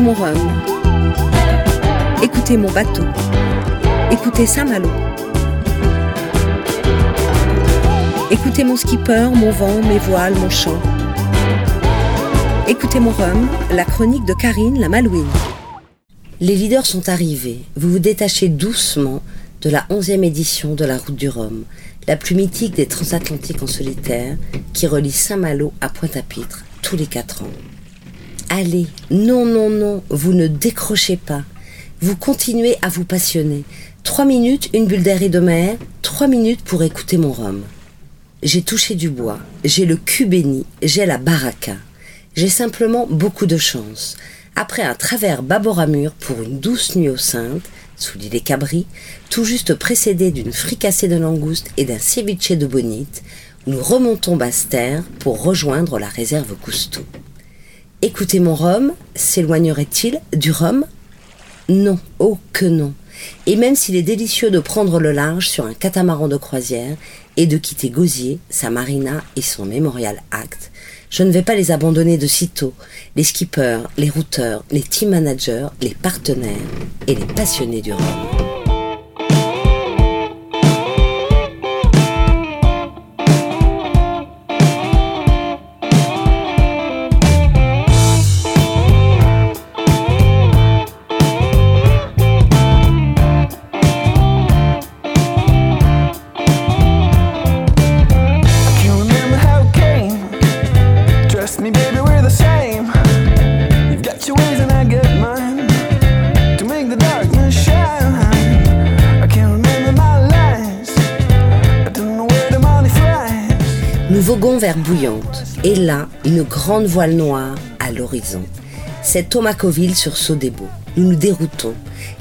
Écoutez mon rhum. Écoutez mon bateau. Écoutez Saint-Malo. Écoutez mon skipper, mon vent, mes voiles, mon chant. Écoutez mon rhum, la chronique de Karine la Malouine. Les leaders sont arrivés. Vous vous détachez doucement de la onzième édition de la Route du Rhum, la plus mythique des transatlantiques en solitaire, qui relie Saint-Malo à Pointe-à-Pitre tous les quatre ans. Allez, non, non, non, vous ne décrochez pas. Vous continuez à vous passionner. Trois minutes, une bulle d'air et de mer, trois minutes pour écouter mon rhum. J'ai touché du bois, j'ai le cul béni, j'ai la baraka. J'ai simplement beaucoup de chance. Après un travers baboramur pour une douce nuit au Sainte, sous l'île des Cabris, tout juste précédé d'une fricassée de langoustes et d'un ceviche de bonite, nous remontons Basse-Terre pour rejoindre la réserve Cousteau. Écoutez mon rhum, s'éloignerait-il du rhum? Non, oh que non. Et même s'il est délicieux de prendre le large sur un catamaran de croisière et de quitter Gosier, sa marina et son Memorial Act, je ne vais pas les abandonner de sitôt, les skippers, les routeurs, les team managers, les partenaires et les passionnés du rhum. Voguons vers Bouillante, et là, une grande voile noire à l'horizon. C'est Tomacoville sur Sodebo. Nous nous déroutons.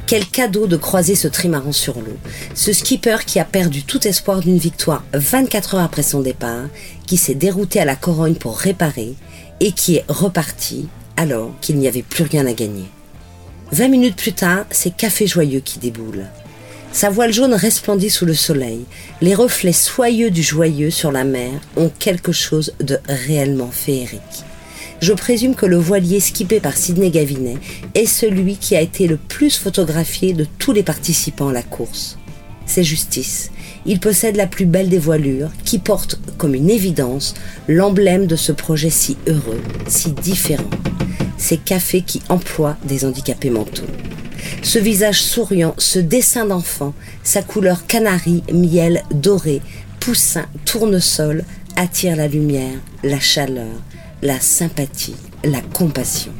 Quel cadeau de croiser ce trimaran sur l'eau. Ce skipper qui a perdu tout espoir d'une victoire 24 heures après son départ, qui s'est dérouté à la Corogne pour réparer, et qui est reparti alors qu'il n'y avait plus rien à gagner. 20 minutes plus tard, c'est Café Joyeux qui déboule. Sa voile jaune resplendit sous le soleil. Les reflets soyeux du joyeux sur la mer ont quelque chose de réellement féerique. Je présume que le voilier skippé par Sidney Gavinet est celui qui a été le plus photographié de tous les participants à la course. C'est justice. Il possède la plus belle des voilures qui porte comme une évidence l'emblème de ce projet si heureux, si différent. C'est Café qui emploie des handicapés mentaux. Ce visage souriant, ce dessin d'enfant, sa couleur canari, miel, doré, poussin, tournesol, attire la lumière, la chaleur, la sympathie, la compassion.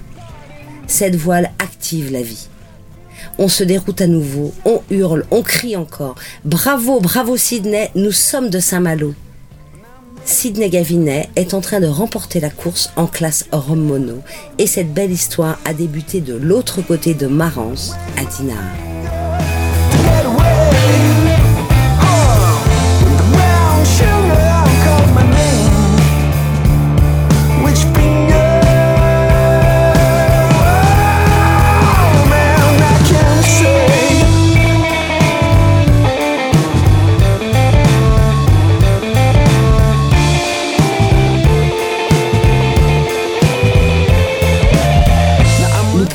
Cette voile active la vie. On se déroute à nouveau, on hurle, on crie encore. Bravo, bravo Sydney, nous sommes de Saint-Malo. Sidney Gavinet est en train de remporter la course en classe Rome Mono et cette belle histoire a débuté de l'autre côté de Marance, à Dinard.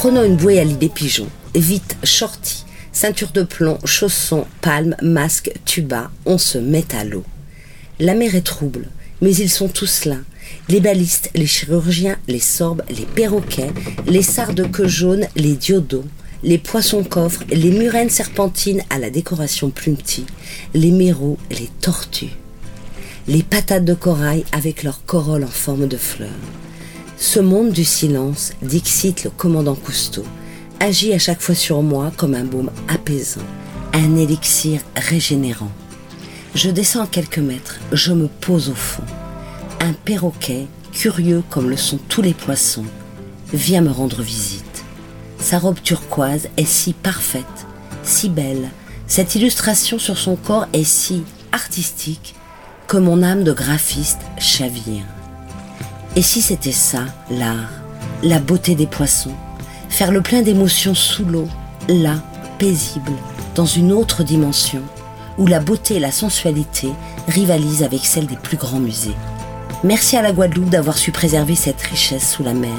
Prenons une bouée à l'idée des pigeons. Vite, shorty, ceinture de plomb, chaussons, palmes, masque, tuba, on se met à l'eau. La mer est trouble, mais ils sont tous là. Les balistes, les chirurgiens, les sorbes, les perroquets, les sardes queue jaune, les diodos, les poissons coffres, les murènes serpentines à la décoration plumetie, les méraux, les tortues, les patates de corail avec leur corolle en forme de fleurs. Ce monde du silence, dixit le commandant Cousteau, agit à chaque fois sur moi comme un baume apaisant, un élixir régénérant. Je descends quelques mètres, je me pose au fond. Un perroquet, curieux comme le sont tous les poissons, vient me rendre visite. Sa robe turquoise est si parfaite, si belle, cette illustration sur son corps est si artistique que mon âme de graphiste chavire. Et si c'était ça, l'art, la beauté des poissons, faire le plein d'émotions sous l'eau, là, paisible, dans une autre dimension, où la beauté et la sensualité rivalisent avec celle des plus grands musées. Merci à la Guadeloupe d'avoir su préserver cette richesse sous la mer.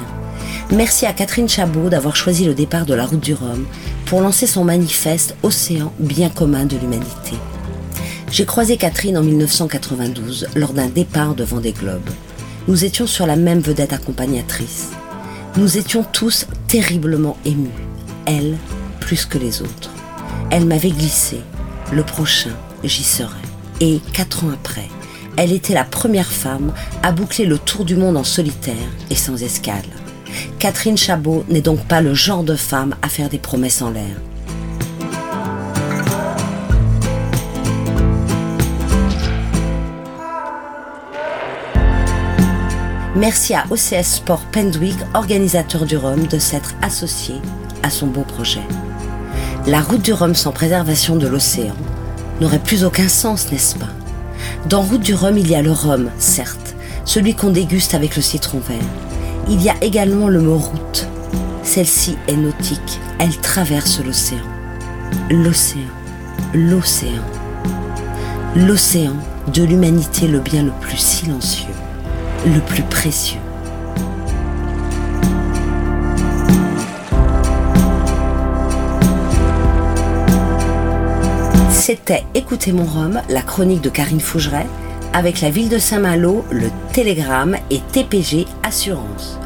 Merci à Catherine Chabot d'avoir choisi le départ de la route du Rhum pour lancer son manifeste Océan bien commun de l'humanité. J'ai croisé Catherine en 1992 lors d'un départ de Vendée Globe. Nous étions sur la même vedette accompagnatrice. Nous étions tous terriblement émus, elle plus que les autres. Elle m'avait glissé, le prochain, j'y serai. Et quatre ans après, elle était la première femme à boucler le tour du monde en solitaire et sans escale. Catherine Chabot n'est donc pas le genre de femme à faire des promesses en l'air. Merci à OCS Sport Pendwick, organisateur du Rhum, de s'être associé à son beau projet. La route du Rhum sans préservation de l'océan n'aurait plus aucun sens, n'est-ce pas? Dans Route du Rhum, il y a le rhum, certes, celui qu'on déguste avec le citron vert. Il y a également le mot route. Celle-ci est nautique, elle traverse l'océan. L'océan, l'océan. L'océan de l'humanité le bien le plus silencieux le plus précieux. C'était Écoutez mon Rhum, la chronique de Karine Fougeret, avec la ville de Saint-Malo, le Télégramme et TPG Assurance.